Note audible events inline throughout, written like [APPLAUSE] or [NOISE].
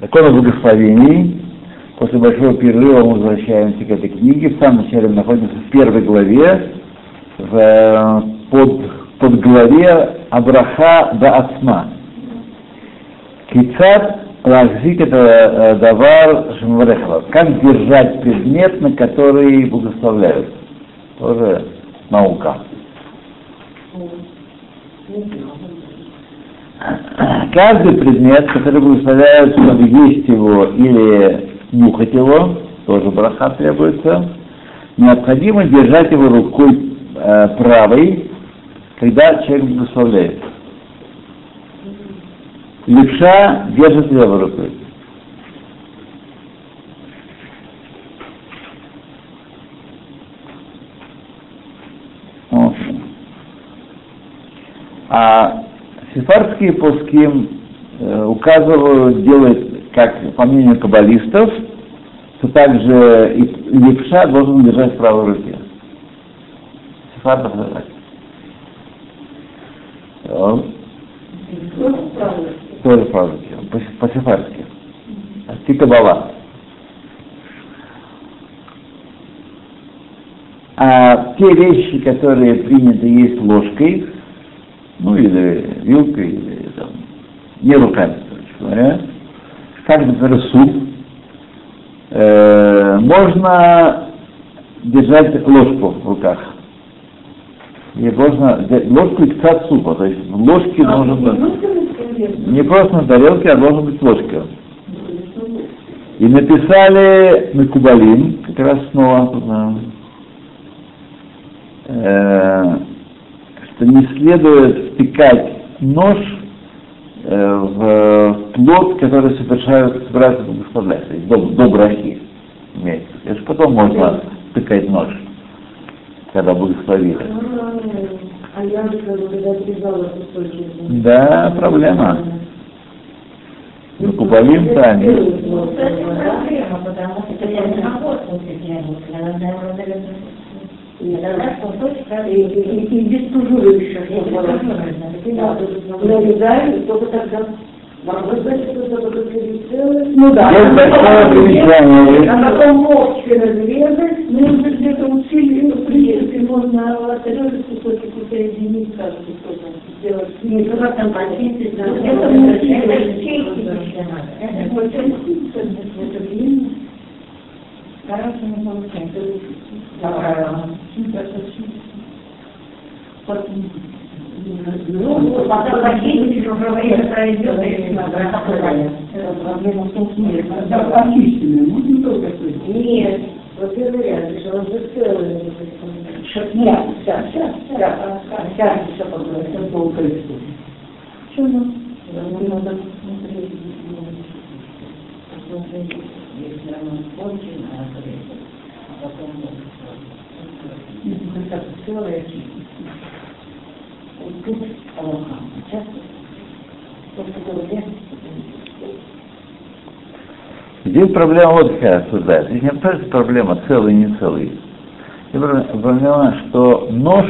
Закон о благословении. После большого перерыва мы возвращаемся к этой книге. В самом начале мы находимся в первой главе, в, под, под главе Абраха да Ацма. Кицат лахзик это давар шмварехала. Как держать предмет, на который благословляют. Тоже наука. Каждый предмет, который благословляют, чтобы есть его или нюхать его, тоже браха требуется, необходимо держать его рукой э, правой, когда человек благословляет. Левша держит левой рукой. А сефардские пуски э, указывают, делают, как по мнению каббалистов, что также и левша должен держать в правой руке. Сефардов так. Тоже правой руке, по-сефардски. Ти кабала. А те вещи, которые приняты есть ложкой, ну или вилкой, или там, не руками, короче говоря, как, например, суп, э, можно держать ложку в руках. И можно ложку и кцат супа, то есть в ложке а, должен быть, не просто на тарелке, а должен быть ложка. И написали на Кубалин, как раз снова, э, что не следует втыкать нож э, в плод, который совершают, собираются благословлять, то есть до, до брахи имеется. Это же потом можно втыкать нож, когда благословили. А Да, проблема. Ну, кубалим, да, они. И, без тужуры еще. Нарезали, только тогда ну да. А потом молча разрезать, ну где-то усилие, в принципе, можно отрезать кусочек и соединить каждый кусочек. Сделать. Не только там почистить, да. Это чистить. Это очень это длинно. Хорошо, не получается. Ну, потом почистить, уже время пройдет, если надо, это проблема в том, что нет. Очищенные, ну не только Нет, вот первый ряд, что он же целый. Нет, сейчас, сейчас, сейчас, сейчас еще поговорим. Это долгая история. Что ну? Надо смотреть, посмотреть, если оно кончено, а потом если хотят целое тут Аллаха. Часто только Здесь проблема вот какая обсуждается. Здесь не обсуждается проблема целый, не целый. Здесь проблема, что нож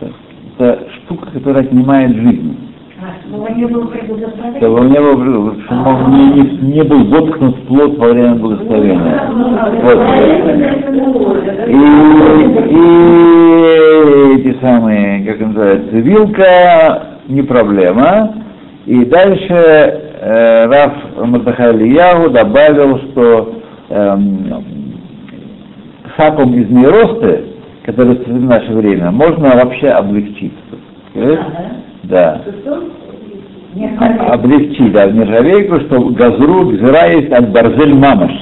это штука, которая отнимает жизнь. Чтобы не был предусмотрен. Чтобы он не был, чтобы он не, не, не был воткнут в плод во время благословения. Вот. И, и эти самые, как называется, вилка не проблема. И дальше э, Раф Мардахай Ильяу добавил, что эм, сапом из нейросты, который в наше время, можно вообще облегчить. Да. Облегчить, да, в нержавейку, что газру, гзира есть от барзель мамаш.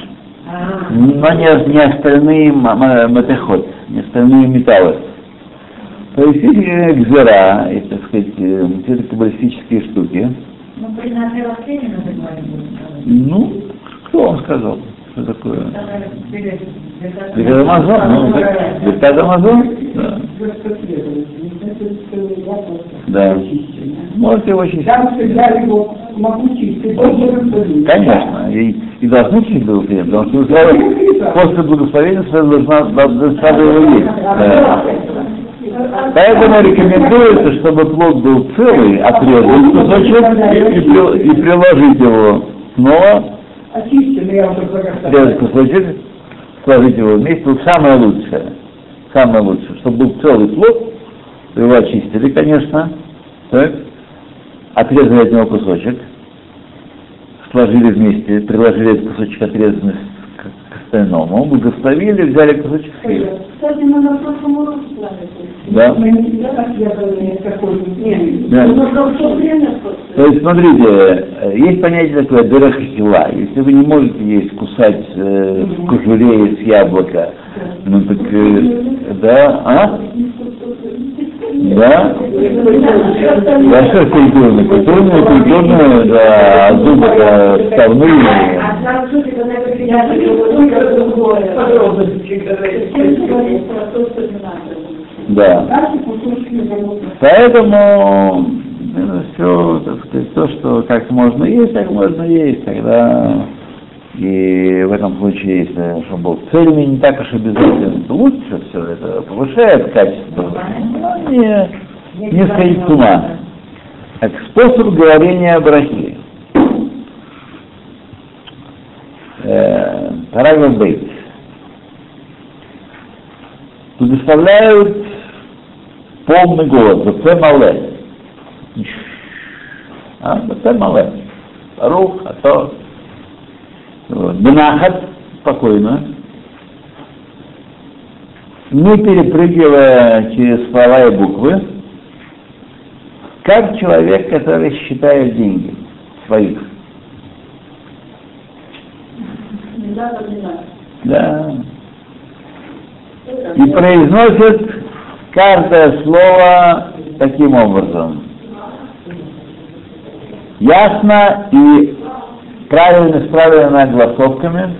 Но не, не остальные матехот, не остальные металлы. То есть гзира, и, так сказать, все эти каббалистические штуки. Ну, при нашей растении Ну, кто вам сказал? Что такое? Берет Амазон? Ну, Беркат Амазон? Да. Да. Можете его чистить. Всегда его могу чистить. Конечно. И, и должны чистить благословение, потому что сказали, после благословения должна, должна его есть. Да. Поэтому рекомендуется, чтобы плод был целый, отрезать кусочек и, и, и приложить его снова отрезать кусочек, сложить его вместе, вот самое лучшее, самое лучшее, чтобы был целый плод, его очистили, конечно, так, отрезали от него кусочек, сложили вместе, приложили этот кусочек отрезанный к, остальному, благословили, взяли кусочек. Кстати, мы на прошлом уроке. Да? Мы не всегда так делали, какой не Да. Ну, то есть, смотрите, э, есть понятие такое дырахихила. Если вы не можете есть, кусать э, в кожуре из яблока, ну так, э, да, а? Да? Да что культурно? Культурно, культурно, да, а зубы э, вставные. А Да. Поэтому все, так сказать, то, что как можно есть, так можно есть, тогда и в этом случае, если чтобы был цельный, не так уж обязательно, то лучше все это повышает качество, но не, не сходить с ума. Так, способ говорения брахи. Э, Параграф Бейт. Предоставляют полный голос, Бце Мале. А, Бце Мале. Рух, а то. Бнахат, спокойно. Не перепрыгивая через слова и буквы, как человек, который считает деньги своих. Да. И произносит каждое слово таким образом. Ясно и правильно, с правильными огласовками.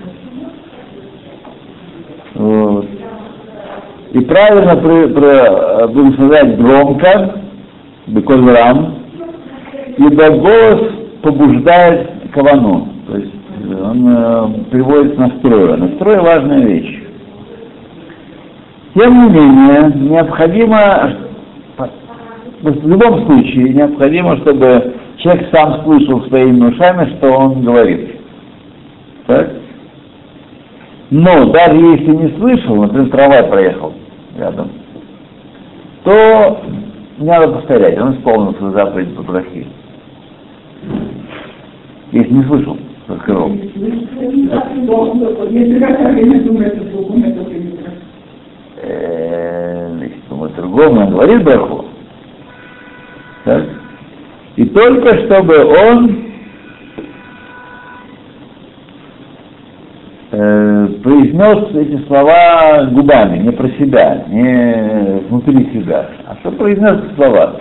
Вот. И правильно при, при- благословлять громко, бекольрам, ибо голос побуждает кавану. То есть э, он э, приводит к настрою. Настрой важная вещь. Тем не менее, необходимо, в любом случае, необходимо, чтобы человек сам слышал своими ушами, что он говорит. Так? Но даже если не слышал, например, трамвай проехал рядом, то не надо повторять, он исполнил свою заповедь по брахе. Если не слышал, раскрыл. Если какая время думает, что другом это примет. Э, значит, думаю, другому он говорит браху. Так? И только чтобы он э, произнес эти слова губами, не про себя, не внутри себя, а что произнес эти слова.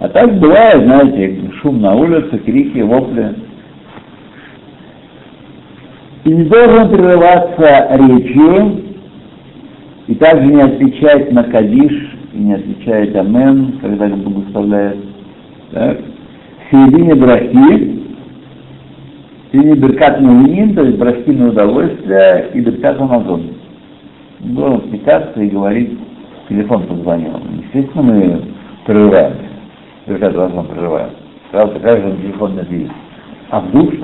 А так бывает, знаете, шум на улице, крики, вопли. И не должен прерываться речью, и также не отвечать на кадиш, и не отвечать амен, когда благословляет. Так. В середине брахи, в середине беркат то есть брахи на удовольствие, и беркат амазон. Должен отвлекаться и говорить, телефон позвонил. Естественно, мы прерываем. Беркат амазон прерываем. Правда, как же телефон дверь? А что не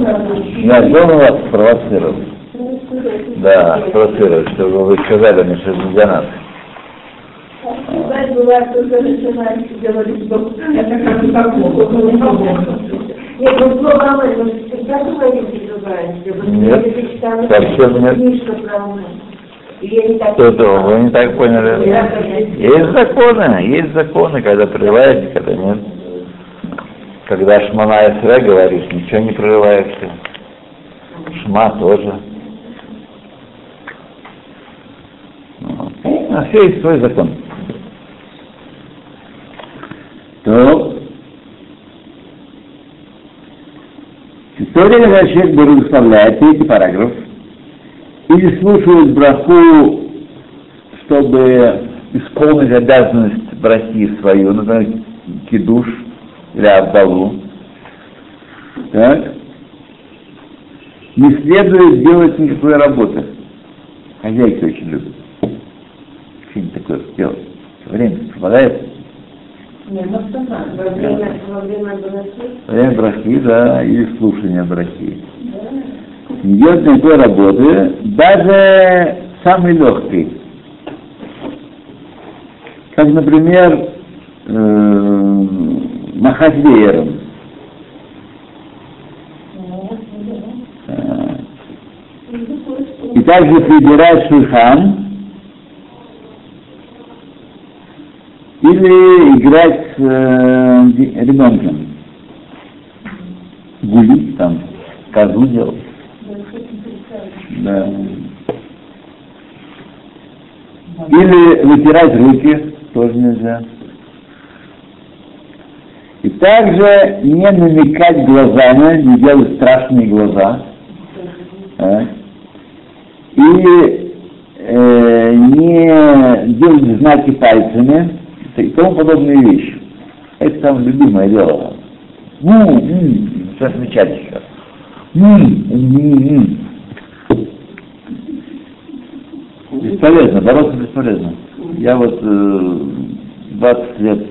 надо. Я должен вас спровоцировать. Да, спровоцировать, чтобы вы сказали мне, что для нас. Бывает, бывает, только начинаешь говорить, что Это как бы такого. Нет, ну слово мы всегда говорим, прерываемся. Вот Нет, совсем нет. книжка про Что-то вы не так поняли. Есть законы, есть законы, когда прерываешься, когда нет. Когда шмана и говоришь, ничего не прерываешься. Шма тоже. На все есть свой закон. То история, когда человек благословляет, третий параграф, или слушают браху, чтобы исполнить обязанность брахи свою, например, кидуш или абдалу, так, не следует делать никакой работы. Хозяйки очень любят. Что-нибудь такое делать. Время пропадает. Не, ну. Во время, во время брахи, Время брахи, да, или слушания брахи. да. Не делать никакой работы, даже самый легкий. Как, например, э, махать веером. И также прибирать шульхан или играть с э, ребенком. Гулить там, козу делать. Да. Да. Или вытирать руки, тоже нельзя. И также не намекать глазами, не делать страшные глаза. А? И э, не делать знаки пальцами и тому подобные вещи. Это там любимое дело. Ну, м, что отвечать Бесполезно, бороться бесполезно. Я вот э, 20 лет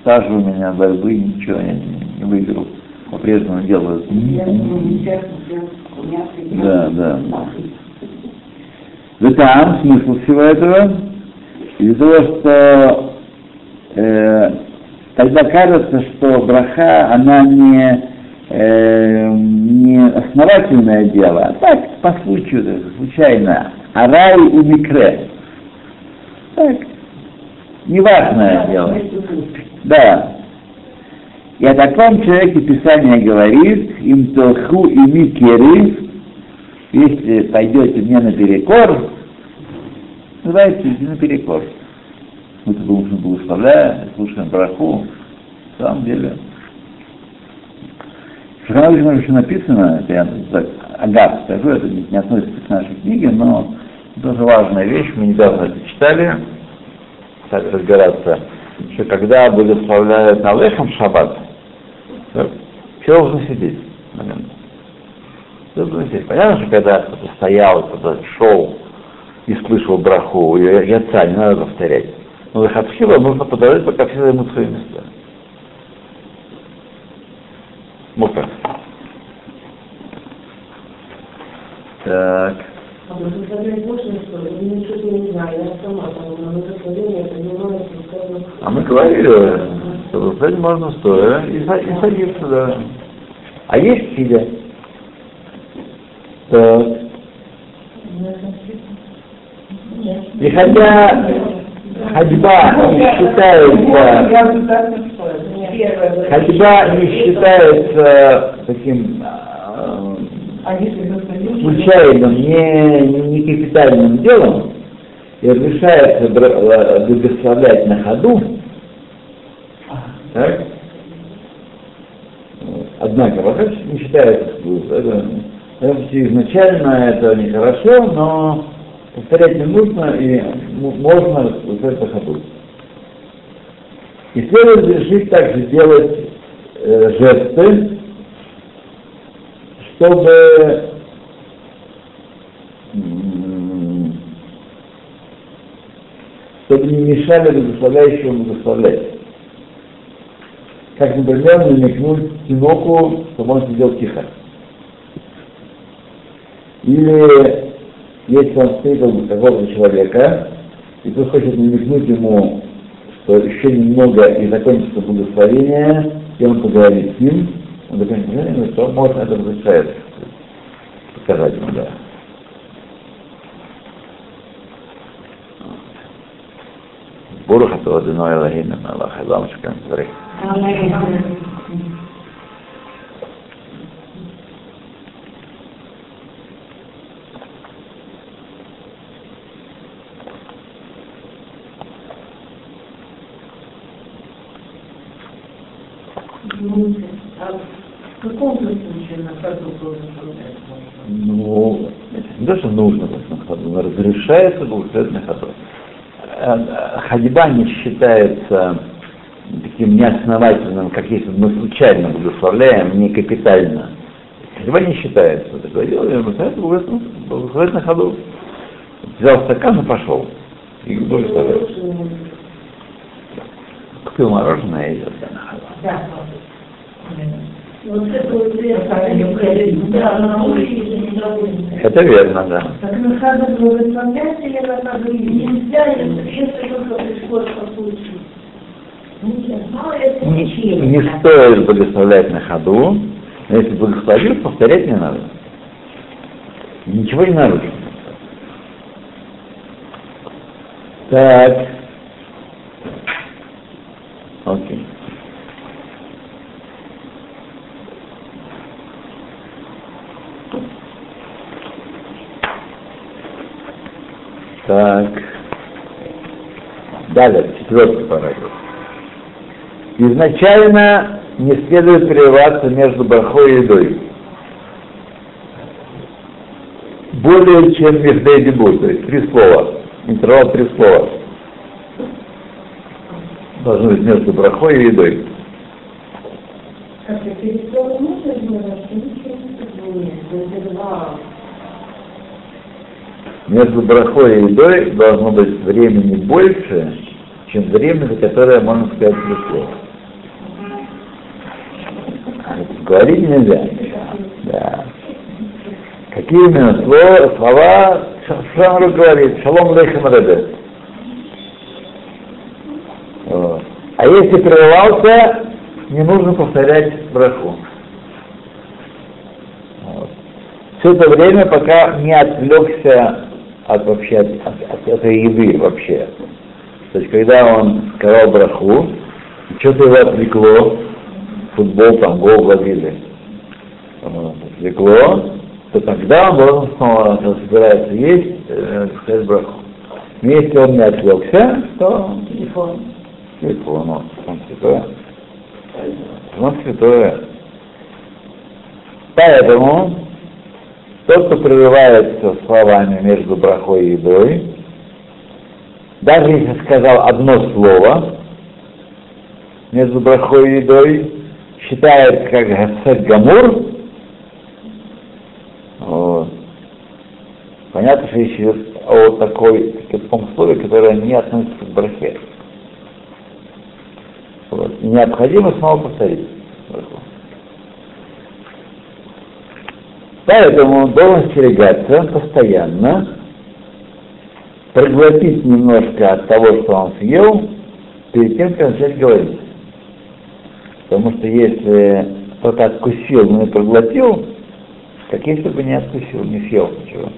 стажа у меня борьбы, ничего я не, не выиграл. По-прежнему делаю. Да, да. Да там смысл всего этого из-за того, что э, тогда кажется, что браха, она не, э, не основательное дело, а так, по случаю, случайно. Арай и микре. Так, неважное дело. Да. И о таком человеке Писание говорит, им толху и микерив, если пойдете мне наперекор, называется иди наперекор. Мы тут что благословляем, слушаем браху. На самом деле. В Шаханавичном еще написано, это я так агат скажу, это не относится к нашей книге, но тоже важная вещь, мы недавно это читали, так разбираться, что когда благословляют Алехом шаббат, то человек должен сидеть момент. Должен сидеть. Понятно, что когда кто-то стоял, кто-то шел и слышал браху, и яца, не надо повторять. Но Лехатхила нужно подождать, пока все займут свои места. Ну-ка. Так. А А мы говорили, что благословить можно стоя и, и садиться, да. А есть сидя? Так. И хотя ходьба не считается, ходьба не считается таким э, А если достаешь? Случайным, не, не капитальным делом, и разрешается э, благословлять на ходу, так? Однако, вообще не считается, это, это изначально это нехорошо, но повторять не нужно и можно на ходу. И следует разрешить также делать э, жесты, чтобы чтобы не мешали благословляющему благословлять. Как, например, намекнуть Тиноку, что можно сделать тихо. Или если он встретил какого-то человека, и тот хочет намекнуть ему, что еще немного и закончится благословение, и он поговорит с ним, он закончит благословение, то можно это разрешать. Показать ему, да. ברוך אתה אדוני אלוהינו מלך העולם שכן דברי. Благословить на ходу. Э, э, Ходьба не считается таким неосновательным, как если мы случайно благословляем, не капитально. Ходьба не считается. Делаем, благословляет благословить на ходу. Взял стакан и пошел. И благословляет. Московское мороженое идет. Да. Вот это вот да, на улице. Это верно, да. Так надо благословлять или надо нельзя, если если только пришлось по случаю. Это Не, не стоит благословлять на ходу, но если благословил, повторять не надо. Ничего не нарушено. Так. Окей. Так. Далее, четвертый параграф. Изначально не следует прерываться между брахой и едой. Более чем между и дебут, то есть три слова. Интервал три слова. Должно быть между брахой и едой. Как я перед словом можно говорить, ничего не понимаю. Это два. Между брахой и едой должно быть времени больше, чем время, за которое можно сказать. А Говорить нельзя. Да. Какие именно слова, слова Шамру говорит, шалом лейхам ребе. Вот. А если прерывался, не нужно повторять браху. Вот. Все это время, пока не отвлекся от вообще от, от- от этой еды вообще. То есть когда он сказал браху, что-то его отвлекло, футбол там гол вот, отвлекло, то тогда он снова, собирается есть, э, сказать браху. Но если он не отвлекся, то Телефон. телефон, ну, он святое. Он святое. Поэтому тот, кто прерывается словами между брахой и едой, даже если сказал одно слово между брахой и едой, считает как гасет гамур, вот. понятно, что речь идет о такой, таком слове, которое не относится к брахе. Вот. Необходимо снова повторить. браху. Поэтому он должен остерегаться постоянно, проглотить немножко от того, что он съел, перед тем, как начать говорить. Потому что если кто-то откусил, но не проглотил, как если бы не откусил, не съел ничего.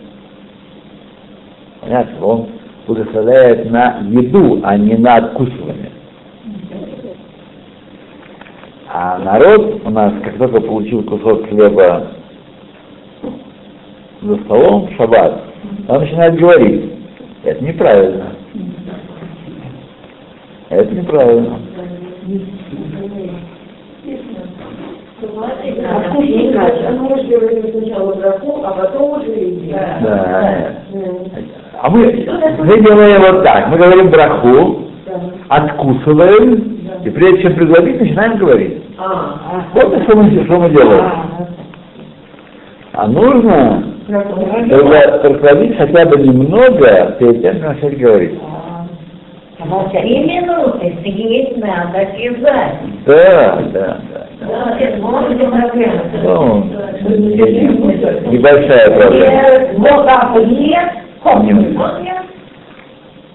Понятно? Он благословляет на еду, а не на откусывание. А народ у нас, как только получил кусок хлеба за столом в шаббат, он начинает говорить. Это неправильно. Это неправильно. А а. Да. А мы, мы делаем вот так. Мы говорим браху, откусываем, и прежде чем пригласить, начинаем говорить. А, Вот что мы, что мы делаем. А нужно тогда проходить хотя бы немного перед тем, как начать говорить. Вот три минуты съесть надо связать. Да, да, да. Да. Ну, небольшая проблема.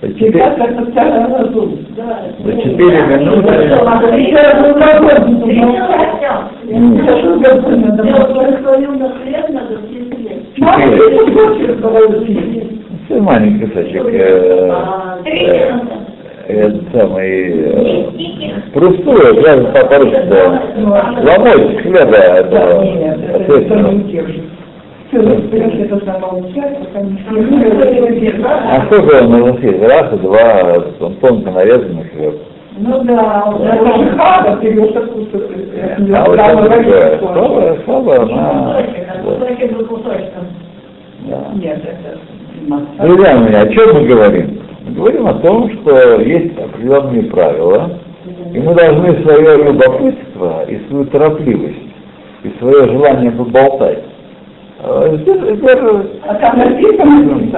Четыре, за четыре минуты. Еще раз ты маленький кусочек. э, э, минуты. этот самый э, простую, прямо по-русски, да. ломоть хлеба этого. это это это. А сколько он нужно съесть? Раз и два, он тонко нарезанный хлеб. Ну да, это же хада, ты ее закусываешь. А вот это слабо, слабо, она... Кусочком. да. Нет, это... Друзья мои, о чем мы говорим? Мы говорим о том, что есть определенные правила, и мы должны свое любопытство и свою торопливость, и свое желание поболтать. сдерживать. А там написано,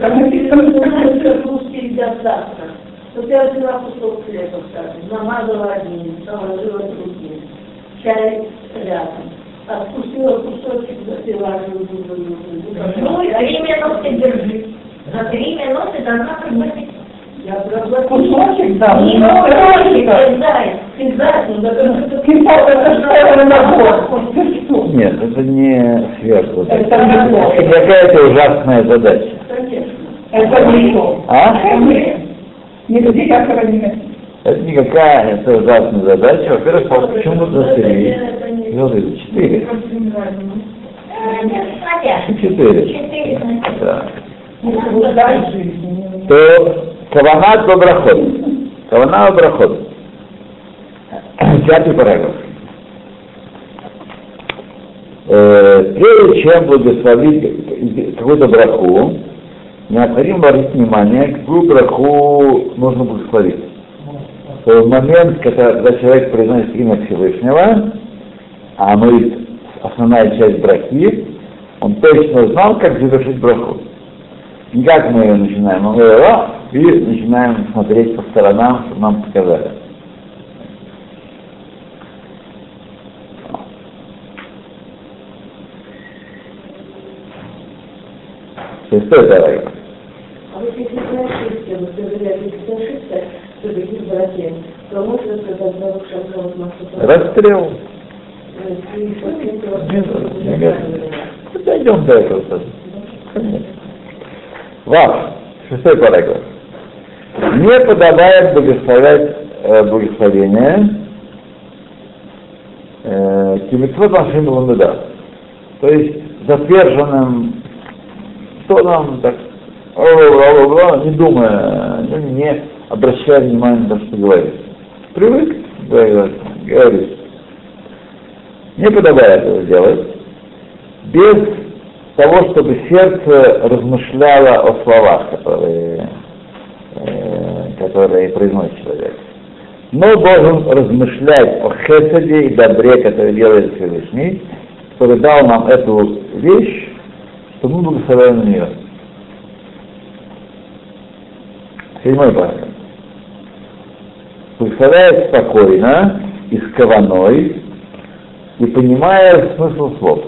там написано, как русские едят завтрак. Вот я взяла кусок хлеба, намазала один, положила другим, чай рядом, откусила кусочек, запила другую. Ну, и три минуты держи. За три минуты должна проглотить. Я. Кусочек, да. Не Ну, кусочек, да. кидай, кидай, ну, да, это Кипал, это что, набор? Ты что? Нет, это не сверху. Это не то. Это какая-то ужасная задача. Это не то. А? Нигде как нет. Это никакая это ужасная задача. Во-первых, по- почему Звезды четыре. Четыре. Четыре. Да. То каванат доброход. Кавана доброход. Пятый параграф. Э, Прежде чем благословить какую-то браху, необходимо обратить внимание, какую браху нужно благословить. В момент, когда человек произносит имя Всевышнего, а есть основная часть брахи, он точно знал, как завершить браху. Не как мы ее начинаем, мы говорим, «О!» и начинаем смотреть по сторонам, чтобы нам показали. А вот если не ошибся, вот говорят, если ты ошибся, что таких братьев, то можно сказать Барух Шамкаут Махсуса. Расстрел. Этого Не, не говори. Дойдем до этого. тоже. Конечно. Вав, шестой параграф. Не подобает благословлять э, благословение э, кимитвот нашим ламеда. То есть затверженным тоном, так, «О-о-о-о-о», не думая, ну, не обращая внимания на то, что говорит. Привык говорить. Не подобает этого делать без того, чтобы сердце размышляло о словах, которые, э, которые произносит человек. Но должен размышлять о хесаде и добре, который делает Всевышний, который дал нам эту вещь, что мы благословляем на нее. Седьмой параграф. Благословляет спокойно и с кованой, и понимая смысл слов.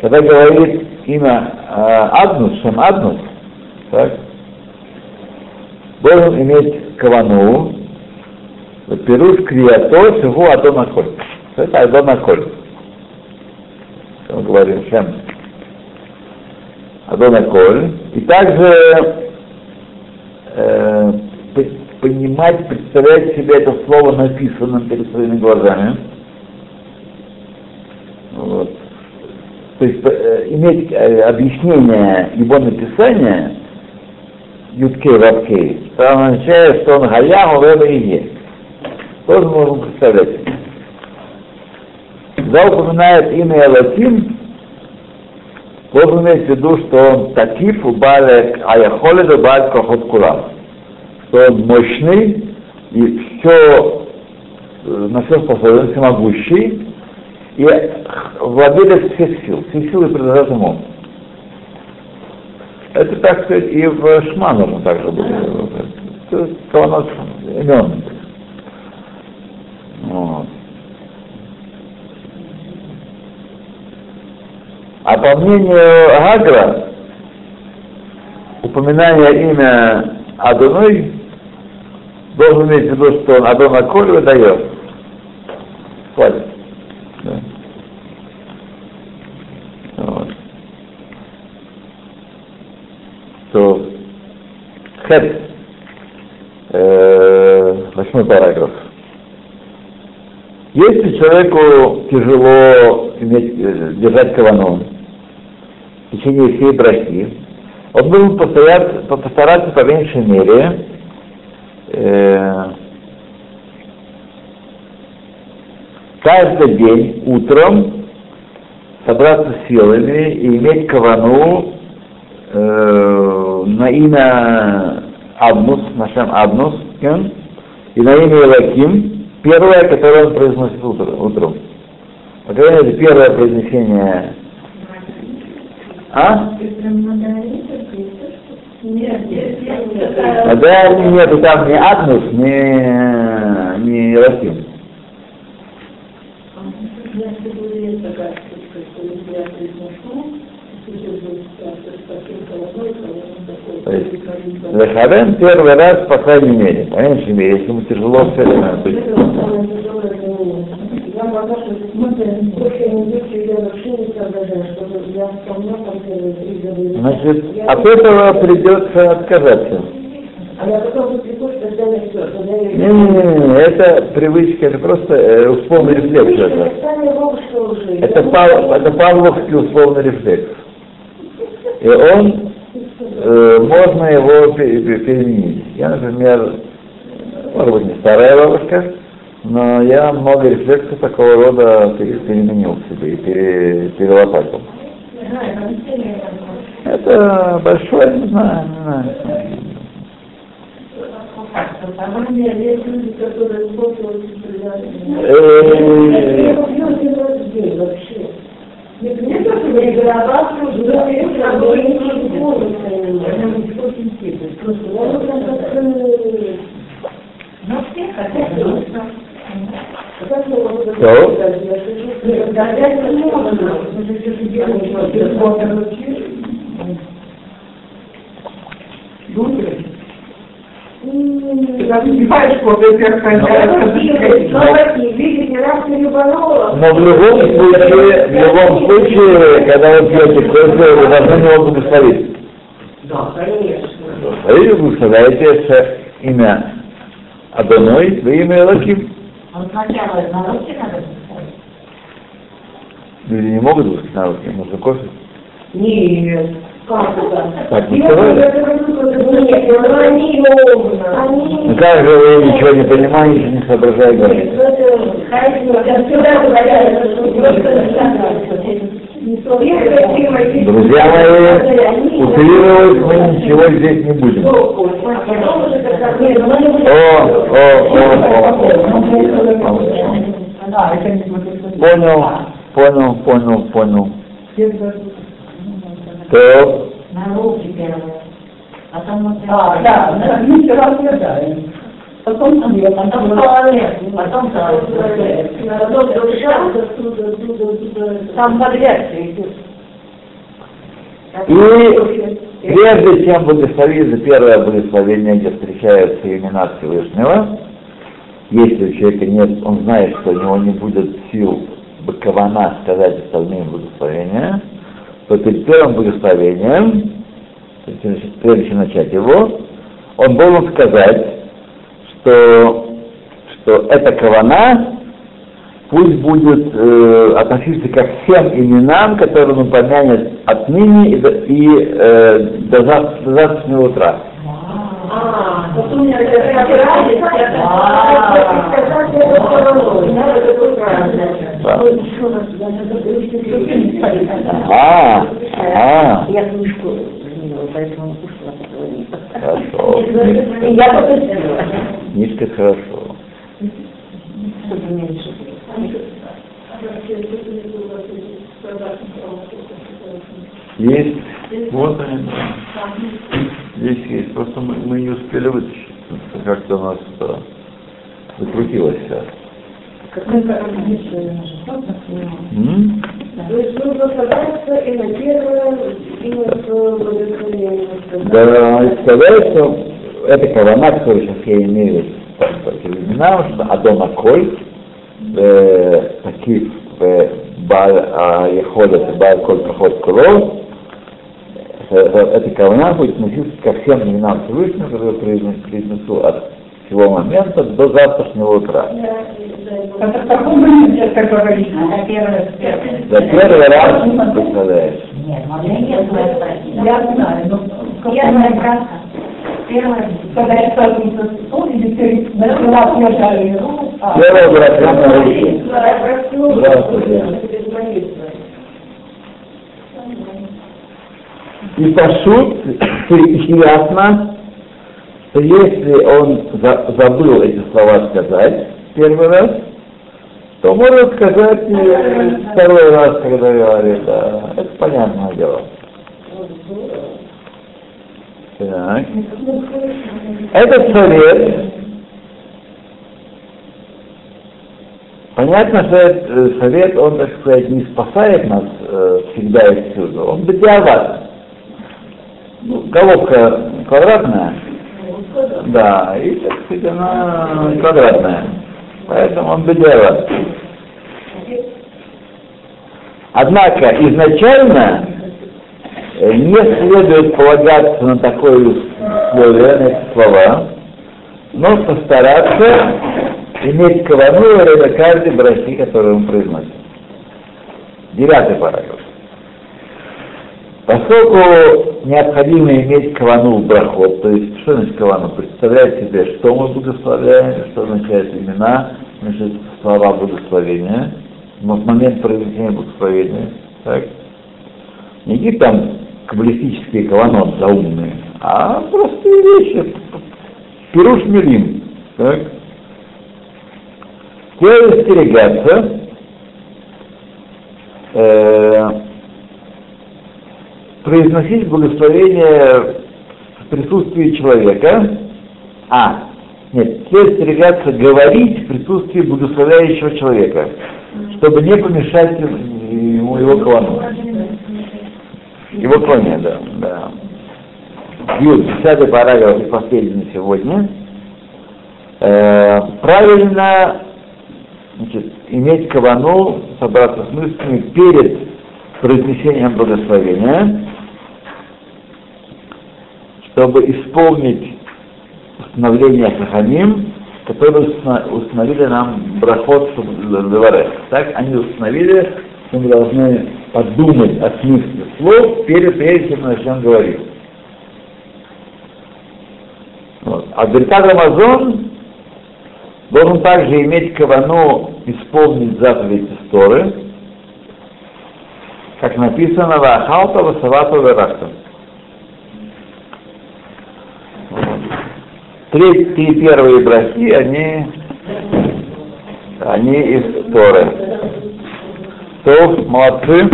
Когда говорит имя э, Аднус, Шем Аднус, так, должен иметь кавану, пируш криято, шигу Адона Коль. Это Адона Коль. Мы говорим Шем Адона Коль. И также э, понимать, представлять себе это слово написанным перед своими глазами. Вот. То есть э, иметь э, объяснение его написания Юткей Вавкей, это означает, что он Гаяму Веба и есть. Тоже можем представлять. Когда упоминает имя Элаким, должен иметь в виду, что он такив у Балек Аяхоле до Балек Кохот Кулам. Что он мощный и все на все способен, всемогущий, и владелец всех сил, все силы принадлежат ему. Это, так сказать, и в Шма нужно также было. Это каванот имен. А по мнению Гагра, упоминание имя Адоной должен иметь в виду, что он Адона Коль выдает. Хватит. Да. Вот. То Хет, э, восьмой параграф. Если человеку тяжело иметь, э, держать кавану в течение всей брахи, он должен постараться, постараться по меньшей мере каждый день утром собраться силами и иметь кавану э, на имя Аднус, нашем Аднус, кен, и на имя Элаким, первое, которое он произносит утром. утром. По крайней мере, первое произнесение. А? Тогда нету там ни Агнус, ни, ни одной, то есть, Захарен первый раз, по крайней мере, по меньшей мере, если ему тяжело все время Значит, от этого придется отказаться. А все, когда я... Не-не-не, это привычка, это просто э, условный рефлекс. Это, это, Пав- это павловский условный рефлекс. И он, э, можно его пе- пе- переменить. Я, например, может быть, не старая бабушка, но я много рефлексов такого рода пере- переменил в себе и пере, перелопатил. Это большое, не знаю, не знаю. не знаю. А у меня есть люди, которые Бог очень Я люблю один раз в день вообще. Не не то, что я голова, что я не могу, я не могу, я не очень сильно. Просто я вот так как... все хотят. как я могу Что? сказать, я сижу, да, я не могу, потому что все делаю, телефон, Ты разбиваешь вот эти Видите, раз не любанула. Но в любом случае, в любом случае, когда вы пьете кофе, вы должны его благословить. Да, конечно. Вы благословляете имя Адоной, вы имя Элоким. Он сначала на руки надо. Люди не могут высказать на руки, нужно кофе. Нет. Как это? Так, не ну они ровно. Ну Они... как же вы ничего не понимаете, не соображаете говорите? Друзья мои, утрировать мы ничего здесь не будем. О, о, о, о. Понял, понял, понял, понял. То, На руки первые. Потом вот А, да, да, Потом нет, Потом потом туалет, потом туалет. Там подвязка идет. И прежде чем благословить за первое благословение, где встречаются имена Всевышнего, если у человека нет, он знает, что у него не будет сил бакована сказать остальные благословения, то перед первым благословением, прежде чем начать его, он должен сказать, что, что эта кавана пусть будет э, относиться ко всем именам, которые он упомянет отныне и, и э, до, зав- до завтрашнего утра. А, ага, Я книжку поэтому кушала такого хорошо. [LAUGHS] Я попросила, Книжка хорошо. чтобы. Есть. Вот они. да. Есть, есть. Просто мы, мы не успели вытащить. Как-то у нас это закрутилось все. М? То есть нужно собраться и на первое, и на второе благословение. Да, и сказать, что это кавана, которую сейчас я имею по именам, что Адон Аколь, э, таких Баал Яхода, Баал Коль Кахот Куло, эта кавана будет относиться ко всем именам Всевышнего, которые произнесу от сего момента до завтрашнего утра. Это в каком моменте это говорить? Это первое, первое. За первый раз представляешь. Нет. Я знаю, но брака. Первая. Когда я сталкиваюсь с стол, или я руку, а, на руки. Здравствуйте. И пошут, ясно, если он за- забыл эти слова сказать первый раз, то может сказать и второй раз, когда говорит, да, это понятное дело. Так. Этот совет, понятно, что этот э, совет, он, так сказать, не спасает нас э, всегда и всюду. Он бедиават. Ну, головка квадратная, да, и, так сказать, она квадратная. Поэтому он бедиават. Однако изначально э, не следует полагаться на такое условие, слова, но постараться иметь кавану во время каждой брахи, которую он произносит. Девятый параграф. Поскольку необходимо иметь кавану в брахот, то есть что значит кавану? Представляет себе, что мы благословляем, что означает имена, значит слова благословения, но в момент произнесения благословения, так? Не какие там каббалистические каванот заумные, а простые вещи, пируш милим, так? Те остерегаться, э, произносить благословение в присутствии человека, а, нет, те остерегаться говорить в присутствии благословляющего человека, чтобы не помешать ему его клану. Его клоне, да, да. Юд, десятый параграф и последний сегодня. Э, правильно значит, иметь кавану, собраться с мыслями перед произнесением благословения, чтобы исполнить установление Хахамим, которые установили нам брахот Леварех. Так они установили, что мы должны подумать о смысле слов перед прежде чем мы начнем говорить. Вот. А Беркат Амазон должен также иметь кавану исполнить заповедь Торы, как написано в Ахалта Васавата Верахта. Три, три первые брахи, они, они из Торы. То, молодцы.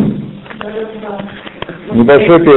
Небольшой перерыв.